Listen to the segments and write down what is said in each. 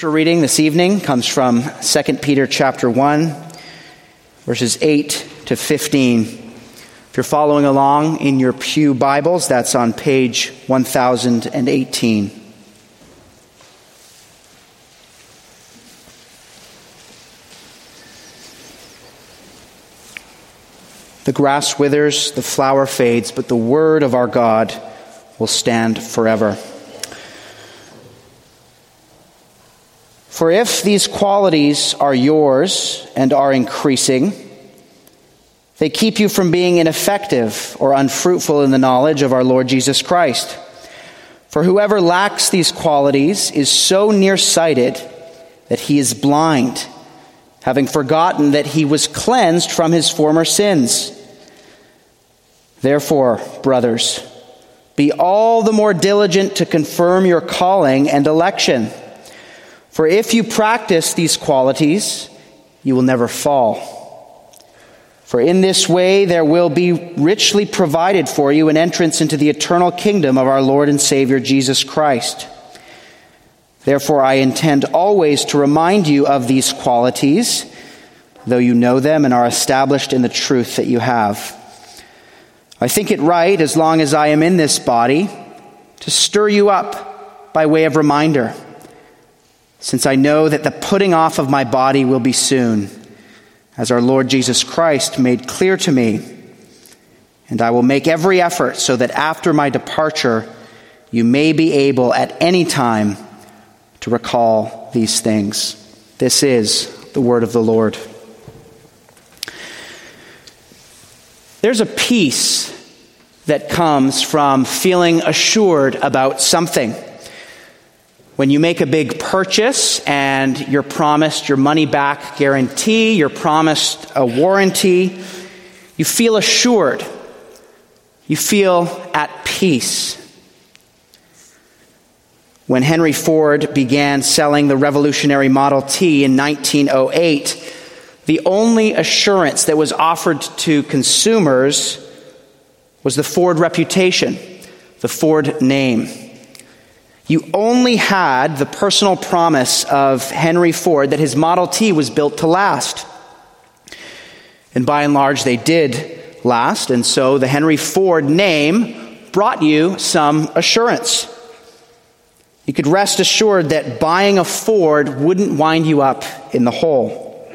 Scripture reading this evening comes from 2 Peter chapter 1, verses 8 to 15. If you're following along in your Pew Bibles, that's on page 1018. The grass withers, the flower fades, but the word of our God will stand forever. For if these qualities are yours and are increasing, they keep you from being ineffective or unfruitful in the knowledge of our Lord Jesus Christ. For whoever lacks these qualities is so nearsighted that he is blind, having forgotten that he was cleansed from his former sins. Therefore, brothers, be all the more diligent to confirm your calling and election. For if you practice these qualities, you will never fall. For in this way there will be richly provided for you an entrance into the eternal kingdom of our Lord and Savior Jesus Christ. Therefore, I intend always to remind you of these qualities, though you know them and are established in the truth that you have. I think it right, as long as I am in this body, to stir you up by way of reminder since I know that the putting off of my body will be soon, as our Lord Jesus Christ made clear to me. And I will make every effort so that after my departure, you may be able at any time to recall these things. This is the word of the Lord. There's a peace that comes from feeling assured about something. When you make a big purchase and you're promised your money back guarantee, you're promised a warranty, you feel assured. You feel at peace. When Henry Ford began selling the revolutionary Model T in 1908, the only assurance that was offered to consumers was the Ford reputation, the Ford name. You only had the personal promise of Henry Ford that his Model T was built to last. And by and large, they did last. And so the Henry Ford name brought you some assurance. You could rest assured that buying a Ford wouldn't wind you up in the hole.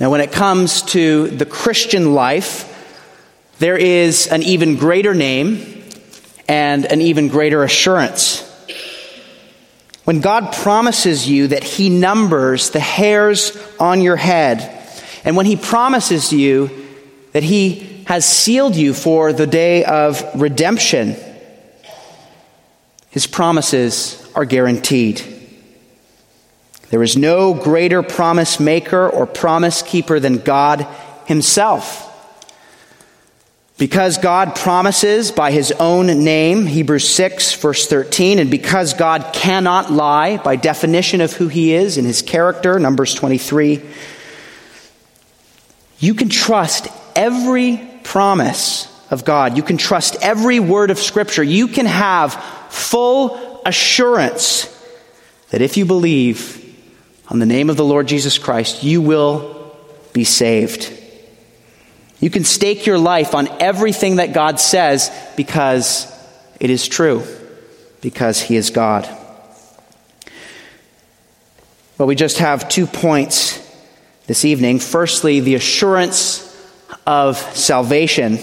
Now, when it comes to the Christian life, there is an even greater name and an even greater assurance. When God promises you that He numbers the hairs on your head, and when He promises you that He has sealed you for the day of redemption, His promises are guaranteed. There is no greater promise maker or promise keeper than God Himself. Because God promises by his own name, Hebrews 6, verse 13, and because God cannot lie by definition of who he is in his character, Numbers 23, you can trust every promise of God. You can trust every word of Scripture. You can have full assurance that if you believe on the name of the Lord Jesus Christ, you will be saved. You can stake your life on everything that God says because it is true, because He is God. Well, we just have two points this evening. Firstly, the assurance of salvation.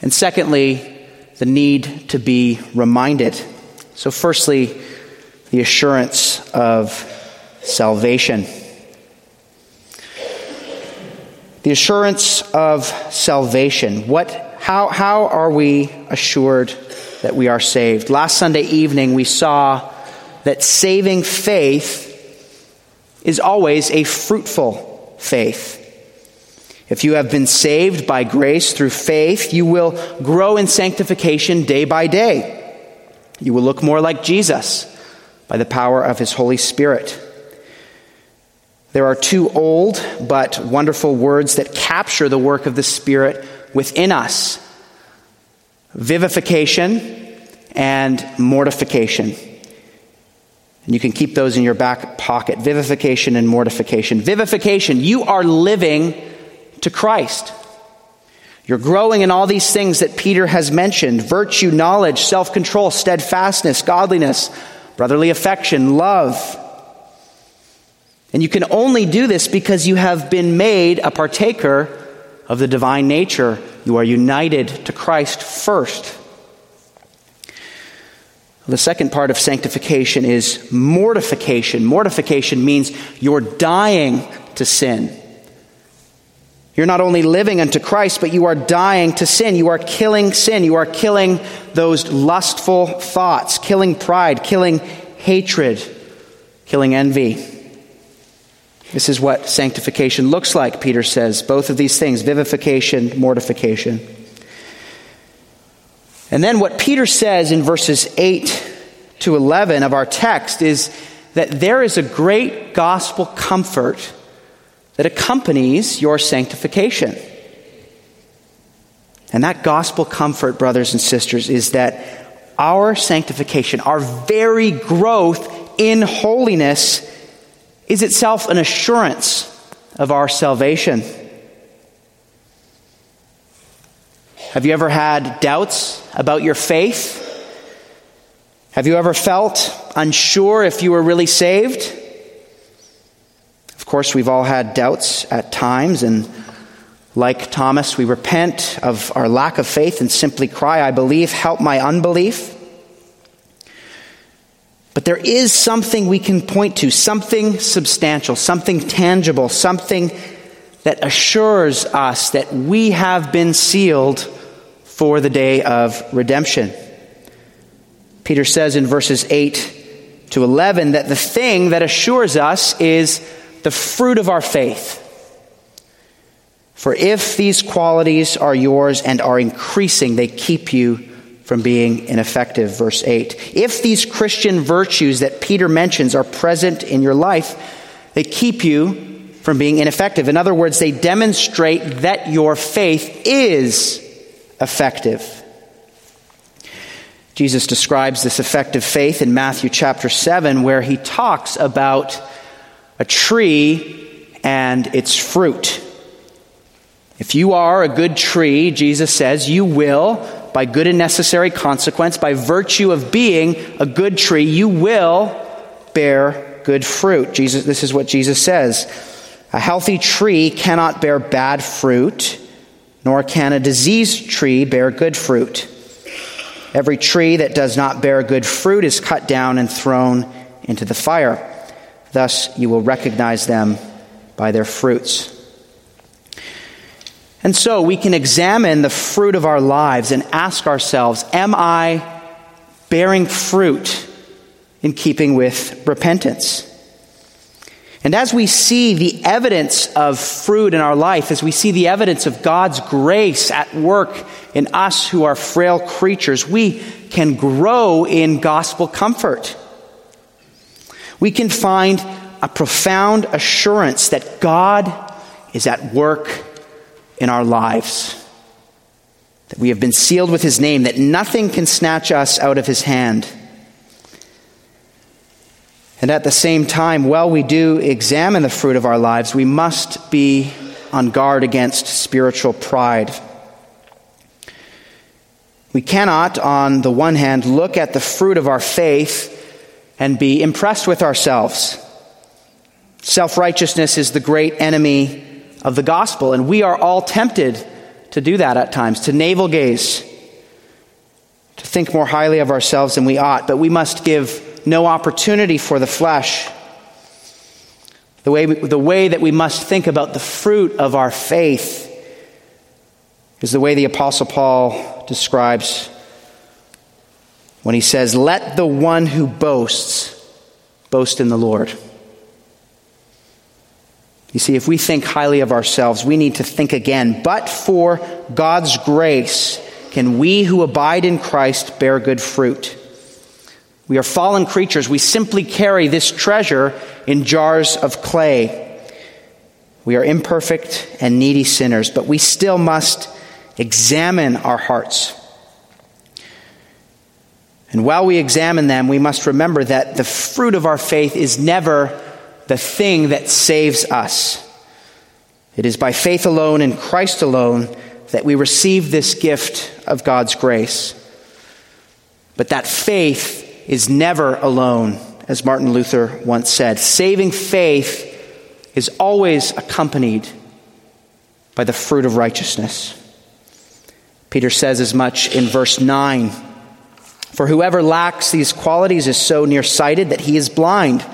And secondly, the need to be reminded. So, firstly, the assurance of salvation. The assurance of salvation. What, how, how are we assured that we are saved? Last Sunday evening, we saw that saving faith is always a fruitful faith. If you have been saved by grace through faith, you will grow in sanctification day by day. You will look more like Jesus by the power of his Holy Spirit. There are two old but wonderful words that capture the work of the Spirit within us vivification and mortification. And you can keep those in your back pocket vivification and mortification. Vivification, you are living to Christ. You're growing in all these things that Peter has mentioned virtue, knowledge, self control, steadfastness, godliness, brotherly affection, love. And you can only do this because you have been made a partaker of the divine nature. You are united to Christ first. The second part of sanctification is mortification. Mortification means you're dying to sin. You're not only living unto Christ, but you are dying to sin. You are killing sin. You are killing those lustful thoughts, killing pride, killing hatred, killing envy. This is what sanctification looks like, Peter says. Both of these things vivification, mortification. And then what Peter says in verses 8 to 11 of our text is that there is a great gospel comfort that accompanies your sanctification. And that gospel comfort, brothers and sisters, is that our sanctification, our very growth in holiness, is itself an assurance of our salvation. Have you ever had doubts about your faith? Have you ever felt unsure if you were really saved? Of course, we've all had doubts at times, and like Thomas, we repent of our lack of faith and simply cry, I believe, help my unbelief. But there is something we can point to, something substantial, something tangible, something that assures us that we have been sealed for the day of redemption. Peter says in verses 8 to 11 that the thing that assures us is the fruit of our faith. For if these qualities are yours and are increasing, they keep you from being ineffective. Verse 8. If these Christian virtues that Peter mentions are present in your life, they keep you from being ineffective. In other words, they demonstrate that your faith is effective. Jesus describes this effective faith in Matthew chapter 7, where he talks about a tree and its fruit. If you are a good tree, Jesus says, you will, by good and necessary consequence, by virtue of being a good tree, you will bear good fruit. Jesus, this is what Jesus says. A healthy tree cannot bear bad fruit, nor can a diseased tree bear good fruit. Every tree that does not bear good fruit is cut down and thrown into the fire. Thus, you will recognize them by their fruits. And so we can examine the fruit of our lives and ask ourselves Am I bearing fruit in keeping with repentance? And as we see the evidence of fruit in our life, as we see the evidence of God's grace at work in us who are frail creatures, we can grow in gospel comfort we can find a profound assurance that God is at work in our lives. That we have been sealed with his name, that nothing can snatch us out of his hand. And at the same time, while we do examine the fruit of our lives, we must be on guard against spiritual pride. We cannot, on the one hand, look at the fruit of our faith and be impressed with ourselves. Self righteousness is the great enemy of the gospel, and we are all tempted to do that at times, to navel gaze, to think more highly of ourselves than we ought, but we must give no opportunity for the flesh. The way, the way that we must think about the fruit of our faith is the way the Apostle Paul describes when he says, Let the one who boasts boast in the Lord. You see, if we think highly of ourselves, we need to think again. But for God's grace, can we who abide in Christ bear good fruit? We are fallen creatures. We simply carry this treasure in jars of clay. We are imperfect and needy sinners, but we still must examine our hearts And while we examine them, we must remember that the fruit of our faith is never the thing that saves us. It is by faith alone in Christ alone that we receive this gift of God's grace. But that faith is never alone, as Martin Luther once said. Saving faith is always accompanied by the fruit of righteousness. Peter says as much in verse 9 For whoever lacks these qualities is so nearsighted that he is blind,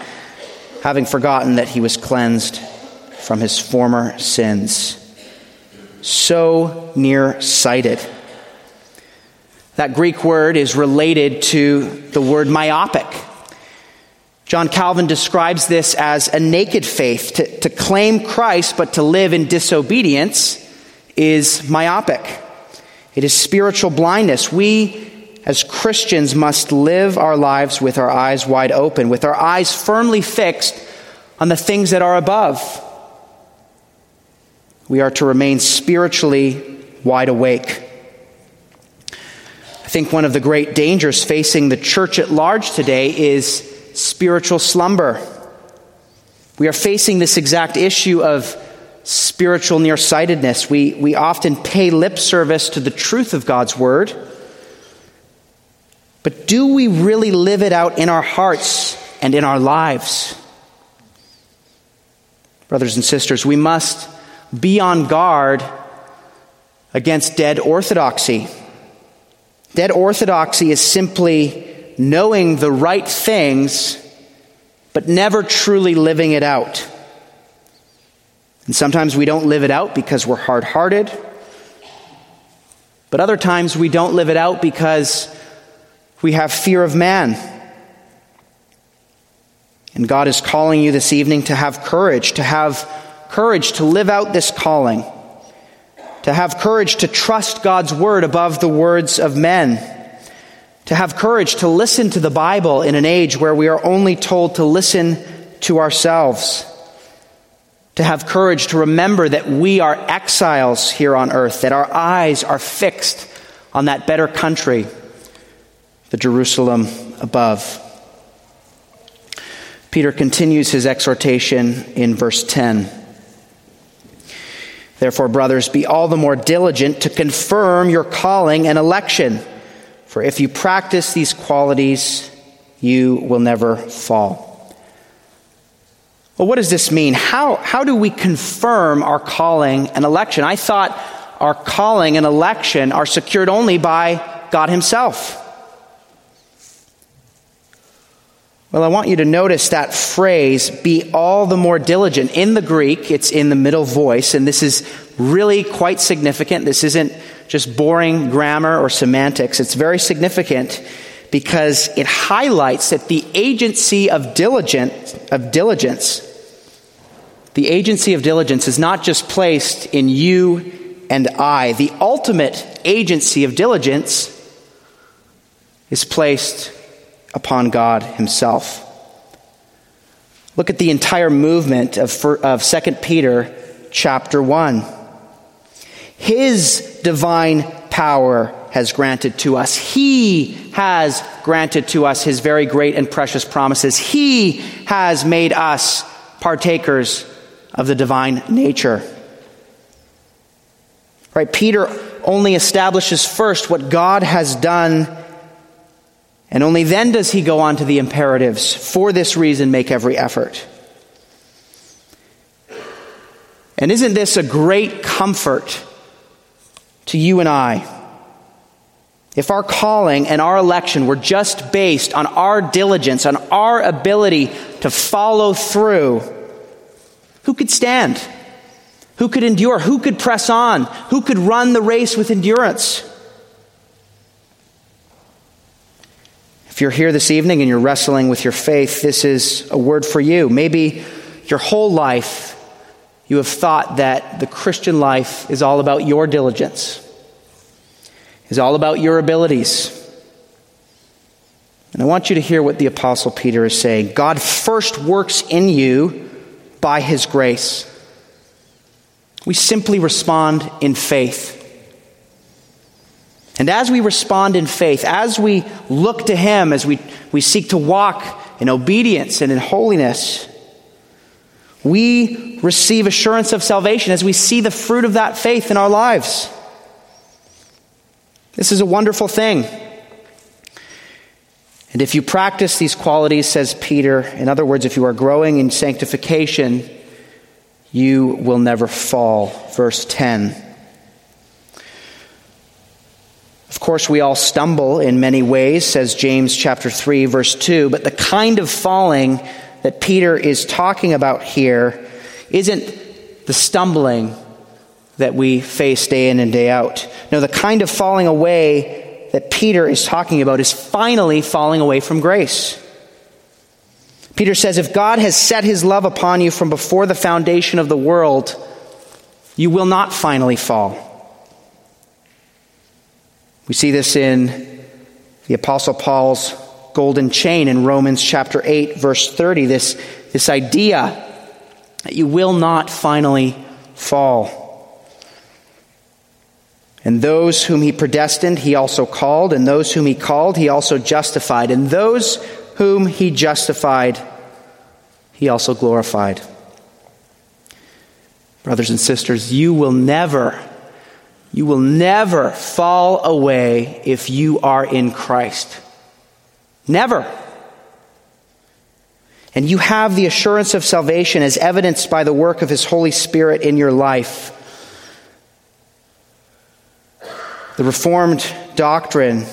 having forgotten that he was cleansed from his former sins. So nearsighted. That Greek word is related to the word myopic. John Calvin describes this as a naked faith. To, to claim Christ but to live in disobedience is myopic. It is spiritual blindness. We, as Christians, must live our lives with our eyes wide open, with our eyes firmly fixed on the things that are above. We are to remain spiritually wide awake. I think one of the great dangers facing the church at large today is spiritual slumber. We are facing this exact issue of spiritual nearsightedness. We, we often pay lip service to the truth of God's word. But do we really live it out in our hearts and in our lives? Brothers and sisters, we must be on guard against dead orthodoxy. Dead orthodoxy is simply knowing the right things, but never truly living it out. And sometimes we don't live it out because we're hard hearted. But other times we don't live it out because we have fear of man. And God is calling you this evening to have courage, to have courage to live out this calling, to have courage to trust God's word above the words of men, to have courage to listen to the Bible in an age where we are only told to listen to ourselves to have courage to remember that we are exiles here on earth, that our eyes are fixed on that better country, the Jerusalem above. Peter continues his exhortation in verse 10. Therefore, brothers, be all the more diligent to confirm your calling and election. For if you practice these qualities, you will never fall. Well, what does this mean? How, how do we confirm our calling and election? I thought our calling and election are secured only by God Himself. Well, I want you to notice that phrase, be all the more diligent. In the Greek, it's in the middle voice, and this is really quite significant. This isn't just boring grammar or semantics. It's very significant because it highlights that the agency of diligence, of diligence, the agency of diligence is not just placed in you and I. The ultimate agency of diligence is placed upon God Himself. Look at the entire movement of, of 2 Peter chapter 1. His divine power has granted to us. He has granted to us his very great and precious promises. He has made us partakers of the divine nature. Right? Peter only establishes first what God has done, and only then does he go on to the imperatives. For this reason, make every effort. And isn't this a great comfort to you and I? If our calling and our election were just based on our diligence, on our ability to follow through, who could stand? Who could endure? Who could press on? Who could run the race with endurance? If you're here this evening and you're wrestling with your faith, this is a word for you. Maybe your whole life you have thought that the Christian life is all about your diligence is all about your abilities. And I want you to hear what the Apostle Peter is saying. God first works in you by his grace. We simply respond in faith. And as we respond in faith, as we look to Him, as we, we seek to walk in obedience and in holiness, we receive assurance of salvation as we see the fruit of that faith in our lives. This is a wonderful thing. And if you practice these qualities, says Peter, in other words, if you are growing in sanctification, you will never fall. Verse 10. Of course, we all stumble in many ways, says James chapter 3, verse 2, but the kind of falling that Peter is talking about here isn't the stumbling that we face day in and day out. No, the kind of falling away that Peter is talking about is finally falling away from grace. Peter says, If God has set his love upon you from before the foundation of the world, you will not finally fall. We see this in the Apostle Paul's golden chain in Romans chapter 8, verse 30, this, this idea that you will not finally fall. And those whom he predestined, he also called. And those whom he called, he also justified. And those whom he justified, he also glorified. Brothers and sisters, you will never, you will never fall away if you are in Christ. Never. And you have the assurance of salvation as evidenced by the work of his Holy Spirit in your life. the Reformed doctrine,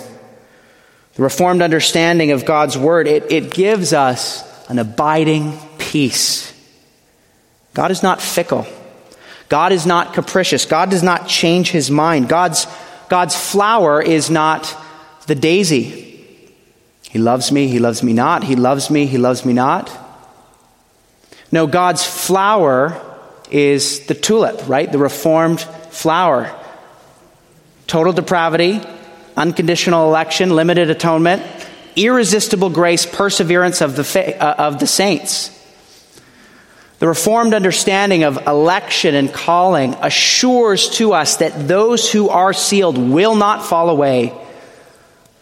the Reformed understanding of God's Word, it, it gives us an abiding peace. God is not fickle. God is not capricious. God does not change his mind. God's, God's flower is not the daisy. He loves me, he loves me not. He loves me, he loves me not. No, God's flower is the tulip, right? The reformed flower total depravity, unconditional election, limited atonement, irresistible grace, perseverance of the, fa- uh, of the saints. The Reformed understanding of election and calling assures to us that those who are sealed will not fall away,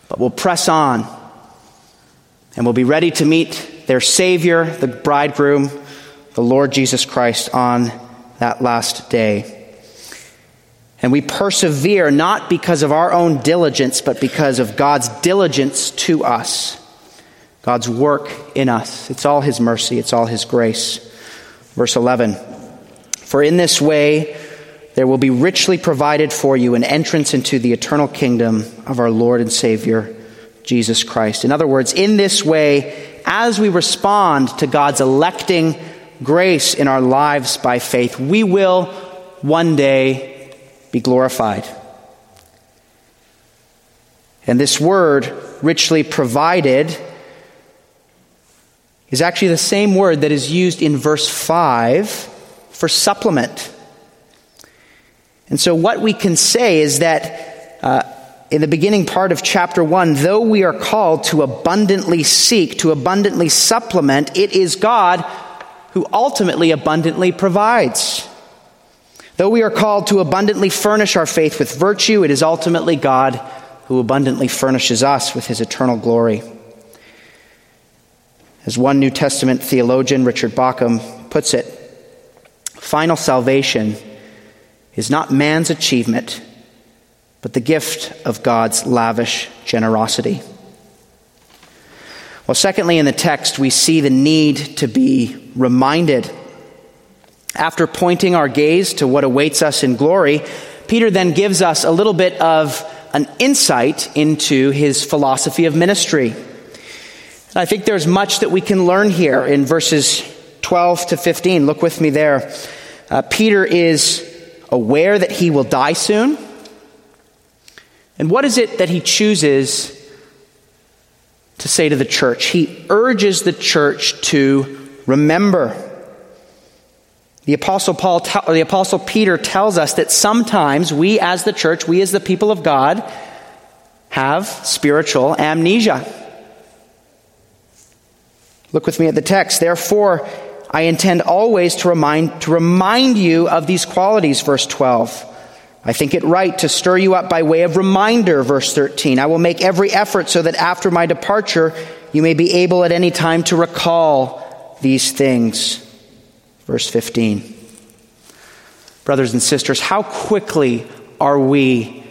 but will press on and will be ready to meet their Savior, the bridegroom, the Lord Jesus Christ, on that last day. And we persevere not because of our own diligence, but because of God's diligence to us, God's work in us. It's all His mercy, it's all His grace. Verse 11 For in this way there will be richly provided for you an entrance into the eternal kingdom of our Lord and Savior, Jesus Christ. In other words, in this way, as we respond to God's electing grace in our lives by faith, we will one day be glorified. And this word, richly provided, is actually the same word that is used in verse 5 for supplement. And so, what we can say is that uh, in the beginning part of chapter 1, though we are called to abundantly seek, to abundantly supplement, it is God who ultimately abundantly provides. Though we are called to abundantly furnish our faith with virtue, it is ultimately God who abundantly furnishes us with his eternal glory. As one New Testament theologian, Richard Bauckham, puts it, final salvation is not man's achievement, but the gift of God's lavish generosity. Well, secondly, in the text, we see the need to be reminded after pointing our gaze to what awaits us in glory, Peter then gives us a little bit of an insight into his philosophy of ministry. I think there's much that we can learn here in verses 12 to 15. Look with me there. Uh, Peter is aware that he will die soon. And what is it that he chooses to say to the church? He urges the church to remember. The apostle Paul, the apostle Peter tells us that sometimes we as the church, we as the people of God, have spiritual amnesia. Look with me at the text. Therefore, I intend always to remind, to remind you of these qualities, verse 12. I think it right to stir you up by way of reminder, verse 13. I will make every effort so that after my departure, you may be able at any time to recall these things. Verse 15. Brothers and sisters, how quickly are we,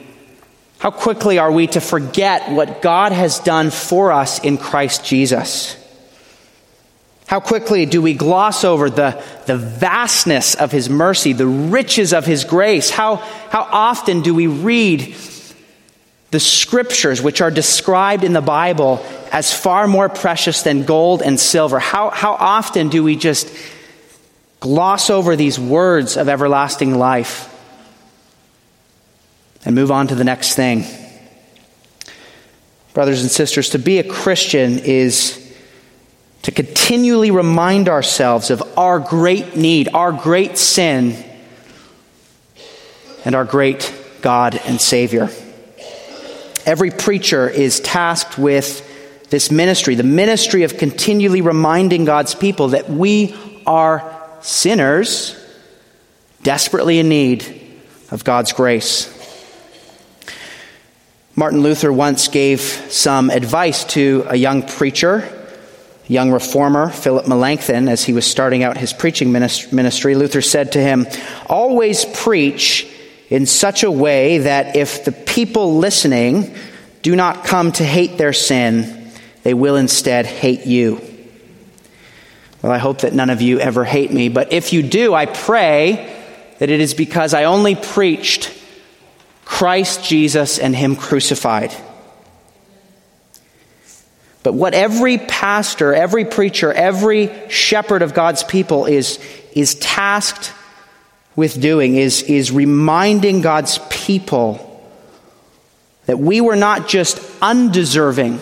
how quickly are we to forget what God has done for us in Christ Jesus? How quickly do we gloss over the, the vastness of His mercy, the riches of His grace? How, how often do we read the scriptures which are described in the Bible as far more precious than gold and silver? How, how often do we just gloss over these words of everlasting life and move on to the next thing? Brothers and sisters, to be a Christian is to continually remind ourselves of our great need, our great sin, and our great God and Savior. Every preacher is tasked with this ministry, the ministry of continually reminding God's people that we are sinners desperately in need of God's grace. Martin Luther once gave some advice to a young preacher young reformer, Philip Melanchthon, as he was starting out his preaching ministry, Luther said to him, Always preach in such a way that if the people listening do not come to hate their sin, they will instead hate you. Well, I hope that none of you ever hate me, but if you do, I pray that it is because I only preached Christ Jesus and Him crucified. But what every pastor, every preacher, every shepherd of God's people is, is tasked with doing is, is reminding God's people that we were not just undeserving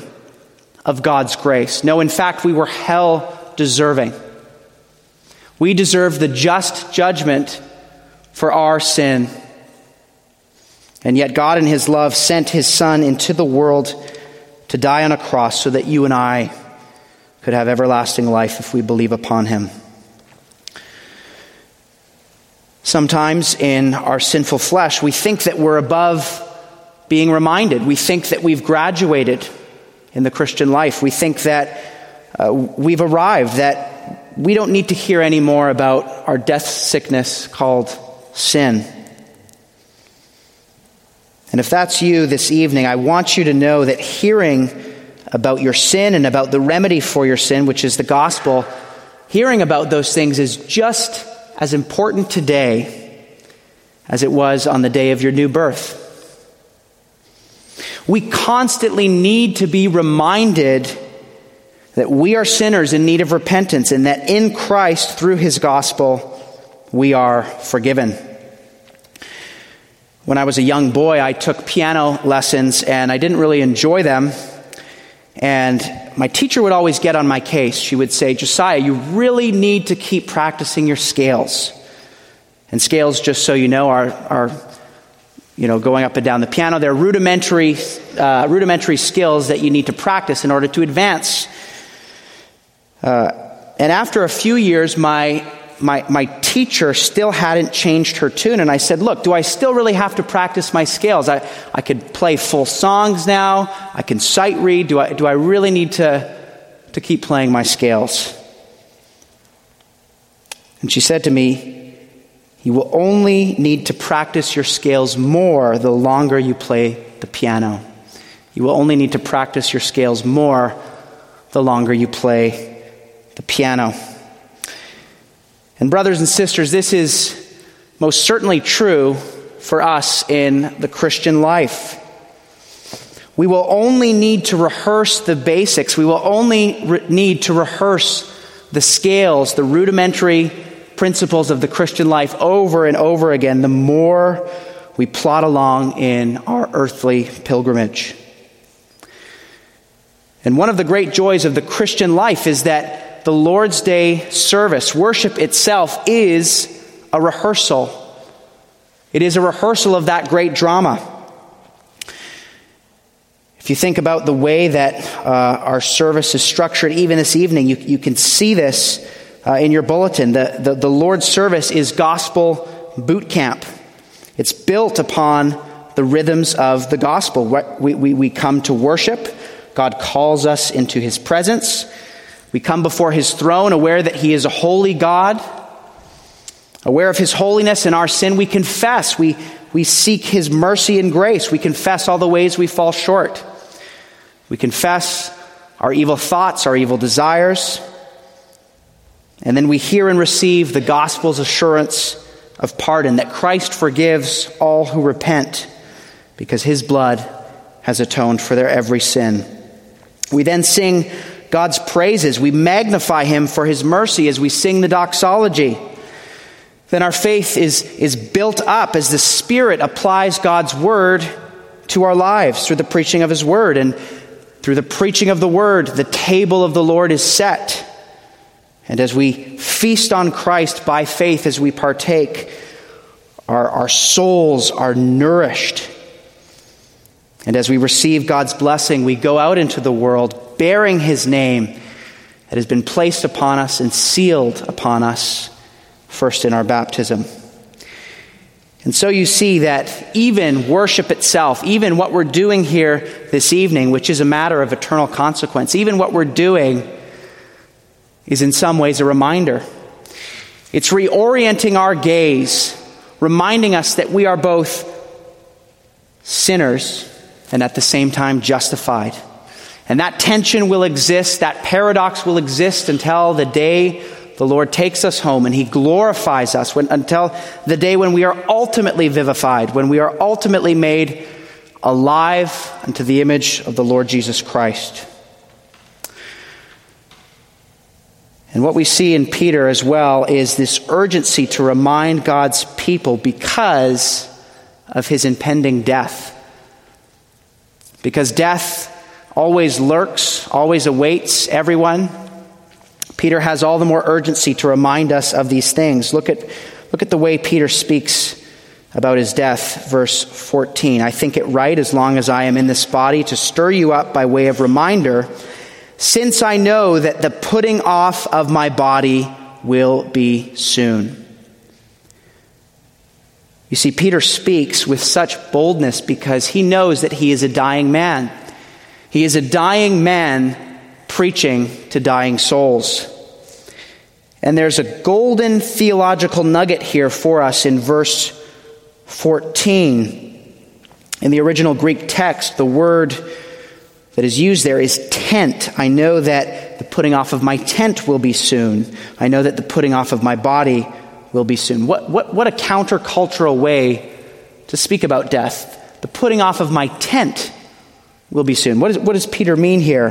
of God's grace. No, in fact, we were hell deserving. We deserve the just judgment for our sin. And yet, God, in His love, sent His Son into the world to die on a cross so that you and I could have everlasting life if we believe upon him. Sometimes in our sinful flesh, we think that we're above being reminded. We think that we've graduated in the Christian life. We think that uh, we've arrived, that we don't need to hear any more about our death sickness called sin. And if that's you this evening, I want you to know that hearing about your sin and about the remedy for your sin, which is the gospel, hearing about those things is just as important today as it was on the day of your new birth. We constantly need to be reminded that we are sinners in need of repentance and that in Christ, through his gospel, we are forgiven. When I was a young boy, I took piano lessons and I didn't really enjoy them. And my teacher would always get on my case. She would say, Josiah, you really need to keep practicing your scales. And scales, just so you know, are, are you know, going up and down the piano. They're rudimentary, uh, rudimentary skills that you need to practice in order to advance. Uh, and after a few years, my my, my teacher still hadn't changed her tune. And I said, Look, do I still really have to practice my scales? I, I could play full songs now. I can sight read. Do I, do I really need to, to keep playing my scales? And she said to me, You will only need to practice your scales more the longer you play the piano. You will only need to practice your scales more the longer you play the piano. And, brothers and sisters, this is most certainly true for us in the Christian life. We will only need to rehearse the basics. We will only re- need to rehearse the scales, the rudimentary principles of the Christian life over and over again the more we plod along in our earthly pilgrimage. And one of the great joys of the Christian life is that the Lord's Day service, worship itself, is a rehearsal. It is a rehearsal of that great drama. If you think about the way that uh, our service is structured, even this evening, you, you can see this uh, in your bulletin. The, the, the Lord's service is gospel boot camp. It's built upon the rhythms of the gospel. We, we, we come to worship. God calls us into his presence. We come before his throne aware that he is a holy God. Aware of his holiness and our sin, we confess. We, we seek his mercy and grace. We confess all the ways we fall short. We confess our evil thoughts, our evil desires. And then we hear and receive the gospel's assurance of pardon that Christ forgives all who repent because his blood has atoned for their every sin. We then sing God's praises. We magnify him for his mercy as we sing the doxology. Then our faith is, is built up as the Spirit applies God's word to our lives through the preaching of his word. And through the preaching of the word, the table of the Lord is set. And as we feast on Christ by faith, as we partake, our, our souls are nourished. And as we receive God's blessing, we go out into the world bearing his name that has been placed upon us and sealed upon us, first in our baptism. And so you see that even worship itself, even what we're doing here this evening, which is a matter of eternal consequence, even what we're doing is in some ways a reminder. It's reorienting our gaze, reminding us that we are both sinners and at the same time justified. And that tension will exist, that paradox will exist until the day the Lord takes us home and He glorifies us when, until the day when we are ultimately vivified, when we are ultimately made alive unto the image of the Lord Jesus Christ. And what we see in Peter as well is this urgency to remind God's people because of his impending death. Because death always lurks, always awaits everyone. Peter has all the more urgency to remind us of these things. Look at, look at the way Peter speaks about his death, verse 14. I think it right, as long as I am in this body, to stir you up by way of reminder since I know that the putting off of my body will be soon. You see, Peter speaks with such boldness because he knows that he is a dying man. He is a dying man preaching to dying souls. And there's a golden theological nugget here for us in verse 14. In the original Greek text, the word that is used there is tent. I know that the putting off of my tent will be soon. I know that the putting off of my body will be soon. What, what, what a countercultural way to speak about death. The putting off of my tent will be soon. What, is, what does Peter mean here?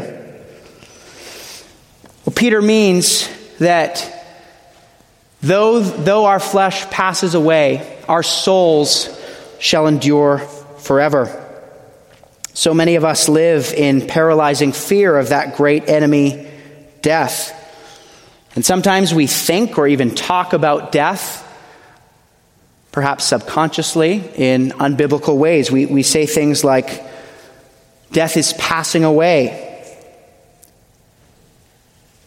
Well, Peter means that though, though our flesh passes away, our souls shall endure forever. So many of us live in paralyzing fear of that great enemy, death. And sometimes we think or even talk about death, perhaps subconsciously, in unbiblical ways. We, we say things like, death is passing away.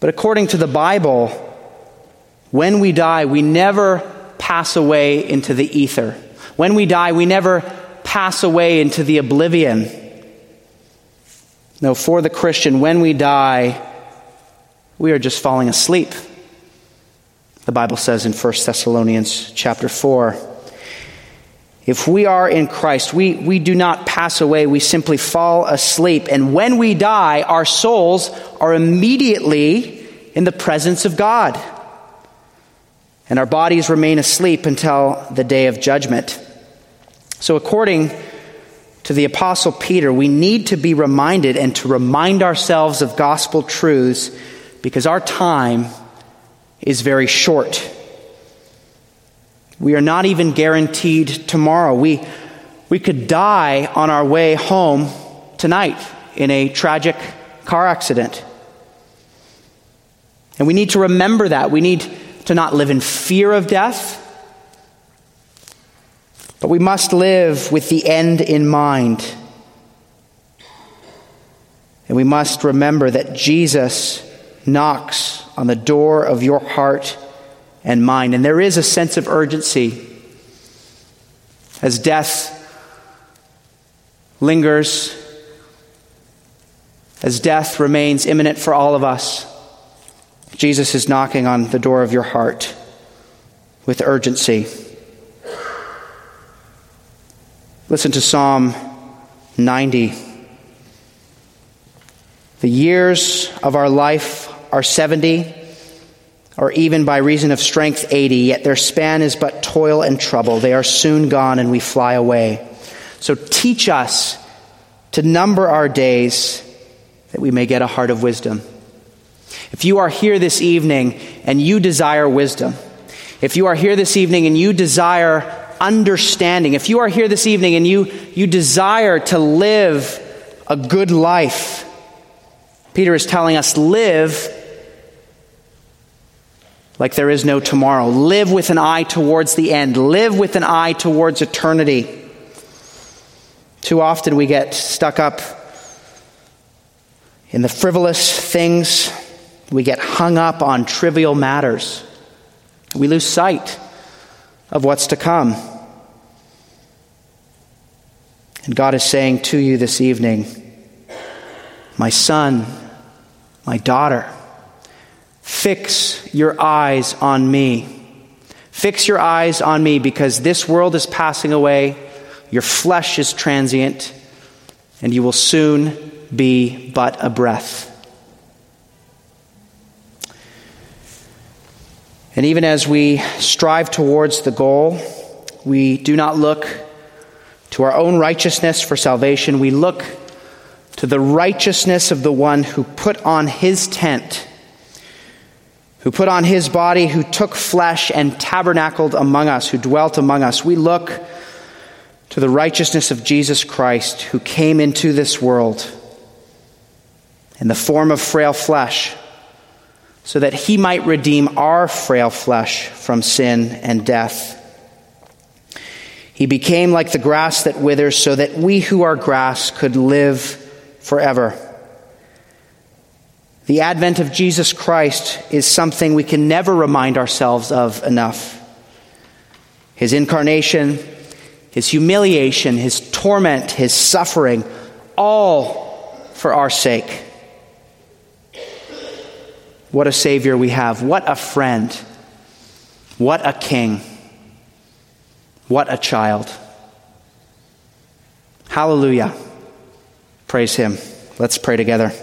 But according to the Bible, when we die, we never pass away into the ether. When we die, we never pass away into the oblivion. No, for the Christian, when we die, we are just falling asleep. The Bible says in 1 Thessalonians chapter 4. If we are in Christ, we, we do not pass away, we simply fall asleep. And when we die, our souls are immediately in the presence of God. And our bodies remain asleep until the day of judgment. So, according to the Apostle Peter, we need to be reminded and to remind ourselves of gospel truths because our time is very short. We are not even guaranteed tomorrow. We, we could die on our way home tonight in a tragic car accident. And we need to remember that. We need to not live in fear of death. But we must live with the end in mind. And we must remember that Jesus knocks on the door of your heart and mind. And there is a sense of urgency. As death lingers, as death remains imminent for all of us, Jesus is knocking on the door of your heart with urgency. Listen to Psalm 90. The years of our life are 70, or even by reason of strength 80, yet their span is but toil and trouble. They are soon gone and we fly away. So teach us to number our days that we may get a heart of wisdom. If you are here this evening and you desire wisdom, if you are here this evening and you desire understanding, if you are here this evening and you, you desire to live a good life, Peter is telling us live like there is no tomorrow. Live with an eye towards the end. Live with an eye towards eternity. Too often we get stuck up in the frivolous things, we get hung up on trivial matters. We lose sight of what's to come. And God is saying to you this evening, my son, my daughter, fix your eyes on me. Fix your eyes on me because this world is passing away, your flesh is transient, and you will soon be but a breath. And even as we strive towards the goal, we do not look to our own righteousness for salvation. We look to the righteousness of the one who put on his tent, who put on his body, who took flesh and tabernacled among us, who dwelt among us. We look to the righteousness of Jesus Christ, who came into this world in the form of frail flesh, so that he might redeem our frail flesh from sin and death. He became like the grass that withers, so that we who are grass could live forever. The advent of Jesus Christ is something we can never remind ourselves of enough. His incarnation, his humiliation, his torment, his suffering, all for our sake. What a Savior we have. What a friend. What a King. What a child. Hallelujah. Praise Him. Let's pray together.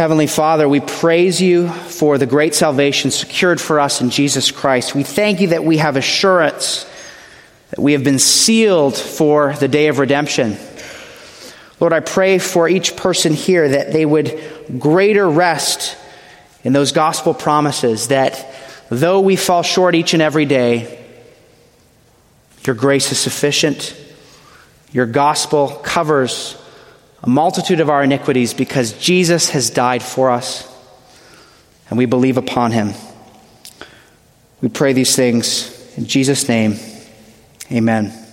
Heavenly Father, we praise you for the great salvation secured for us in Jesus Christ. We thank you that we have assurance that we have been sealed for the day of redemption. Lord, I pray for each person here that they would greater rest in those gospel promises that though we fall short each and every day, your grace is sufficient. Your gospel covers a multitude of our iniquities because Jesus has died for us and we believe upon him. We pray these things in Jesus' name. Amen.